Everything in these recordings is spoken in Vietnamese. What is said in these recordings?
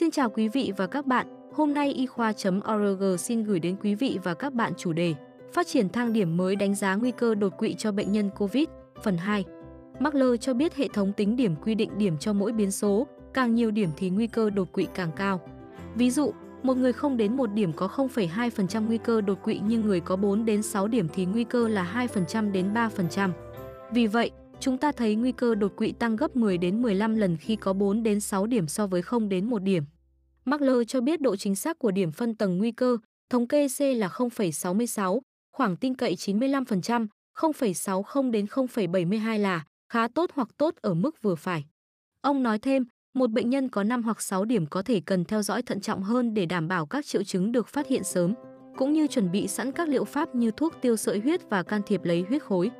Xin chào quý vị và các bạn, hôm nay y khoa.org xin gửi đến quý vị và các bạn chủ đề Phát triển thang điểm mới đánh giá nguy cơ đột quỵ cho bệnh nhân COVID, phần 2. Markler cho biết hệ thống tính điểm quy định điểm cho mỗi biến số, càng nhiều điểm thì nguy cơ đột quỵ càng cao. Ví dụ, một người không đến một điểm có 0,2% nguy cơ đột quỵ nhưng người có 4 đến 6 điểm thì nguy cơ là 2% đến 3%. Vì vậy, chúng ta thấy nguy cơ đột quỵ tăng gấp 10 đến 15 lần khi có 4 đến 6 điểm so với 0 đến 1 điểm. Markler cho biết độ chính xác của điểm phân tầng nguy cơ, thống kê C là 0,66, khoảng tin cậy 95%, 0,60 đến 0,72 là khá tốt hoặc tốt ở mức vừa phải. Ông nói thêm, một bệnh nhân có 5 hoặc 6 điểm có thể cần theo dõi thận trọng hơn để đảm bảo các triệu chứng được phát hiện sớm, cũng như chuẩn bị sẵn các liệu pháp như thuốc tiêu sợi huyết và can thiệp lấy huyết khối.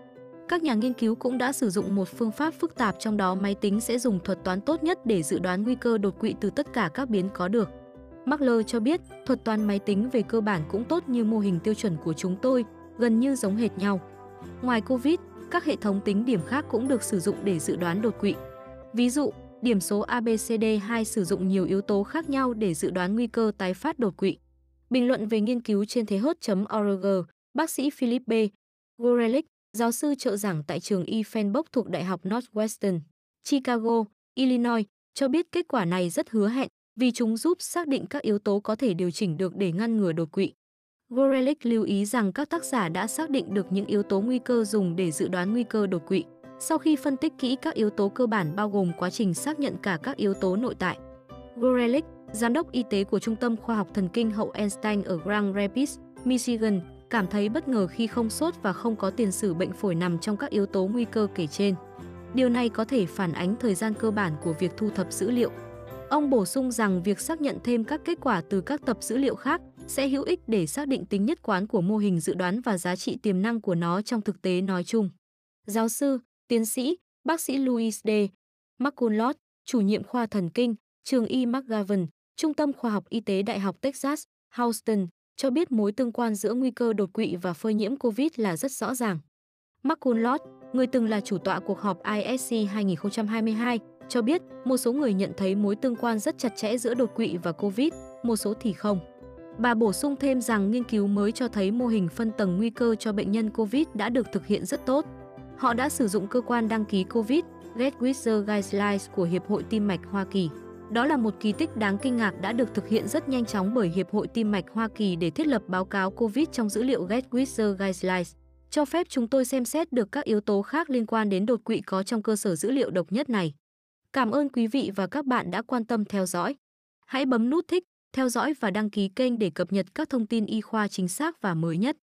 Các nhà nghiên cứu cũng đã sử dụng một phương pháp phức tạp trong đó máy tính sẽ dùng thuật toán tốt nhất để dự đoán nguy cơ đột quỵ từ tất cả các biến có được. Markler cho biết, thuật toán máy tính về cơ bản cũng tốt như mô hình tiêu chuẩn của chúng tôi, gần như giống hệt nhau. Ngoài COVID, các hệ thống tính điểm khác cũng được sử dụng để dự đoán đột quỵ. Ví dụ, điểm số ABCD2 sử dụng nhiều yếu tố khác nhau để dự đoán nguy cơ tái phát đột quỵ. Bình luận về nghiên cứu trên thế hốt.org, bác sĩ Philip B. Gorelick, giáo sư trợ giảng tại trường E. Fenbock thuộc Đại học Northwestern, Chicago, Illinois, cho biết kết quả này rất hứa hẹn vì chúng giúp xác định các yếu tố có thể điều chỉnh được để ngăn ngừa đột quỵ. Gorelick lưu ý rằng các tác giả đã xác định được những yếu tố nguy cơ dùng để dự đoán nguy cơ đột quỵ. Sau khi phân tích kỹ các yếu tố cơ bản bao gồm quá trình xác nhận cả các yếu tố nội tại. Gorelick, giám đốc y tế của Trung tâm Khoa học Thần kinh hậu Einstein ở Grand Rapids, Michigan, cảm thấy bất ngờ khi không sốt và không có tiền sử bệnh phổi nằm trong các yếu tố nguy cơ kể trên. Điều này có thể phản ánh thời gian cơ bản của việc thu thập dữ liệu. Ông bổ sung rằng việc xác nhận thêm các kết quả từ các tập dữ liệu khác sẽ hữu ích để xác định tính nhất quán của mô hình dự đoán và giá trị tiềm năng của nó trong thực tế nói chung. Giáo sư, tiến sĩ, bác sĩ Louis D. McCullough, chủ nhiệm khoa thần kinh, trường Y McGavin, Trung tâm Khoa học Y tế Đại học Texas, Houston, cho biết mối tương quan giữa nguy cơ đột quỵ và phơi nhiễm COVID là rất rõ ràng. McCullough, người từng là chủ tọa cuộc họp ISC 2022, cho biết một số người nhận thấy mối tương quan rất chặt chẽ giữa đột quỵ và COVID, một số thì không. Bà bổ sung thêm rằng nghiên cứu mới cho thấy mô hình phân tầng nguy cơ cho bệnh nhân COVID đã được thực hiện rất tốt. Họ đã sử dụng cơ quan đăng ký COVID, Get Guidelines của Hiệp hội Tim mạch Hoa Kỳ. Đó là một kỳ tích đáng kinh ngạc đã được thực hiện rất nhanh chóng bởi Hiệp hội Tim mạch Hoa Kỳ để thiết lập báo cáo COVID trong dữ liệu Get Guidelines, cho phép chúng tôi xem xét được các yếu tố khác liên quan đến đột quỵ có trong cơ sở dữ liệu độc nhất này. Cảm ơn quý vị và các bạn đã quan tâm theo dõi. Hãy bấm nút thích, theo dõi và đăng ký kênh để cập nhật các thông tin y khoa chính xác và mới nhất.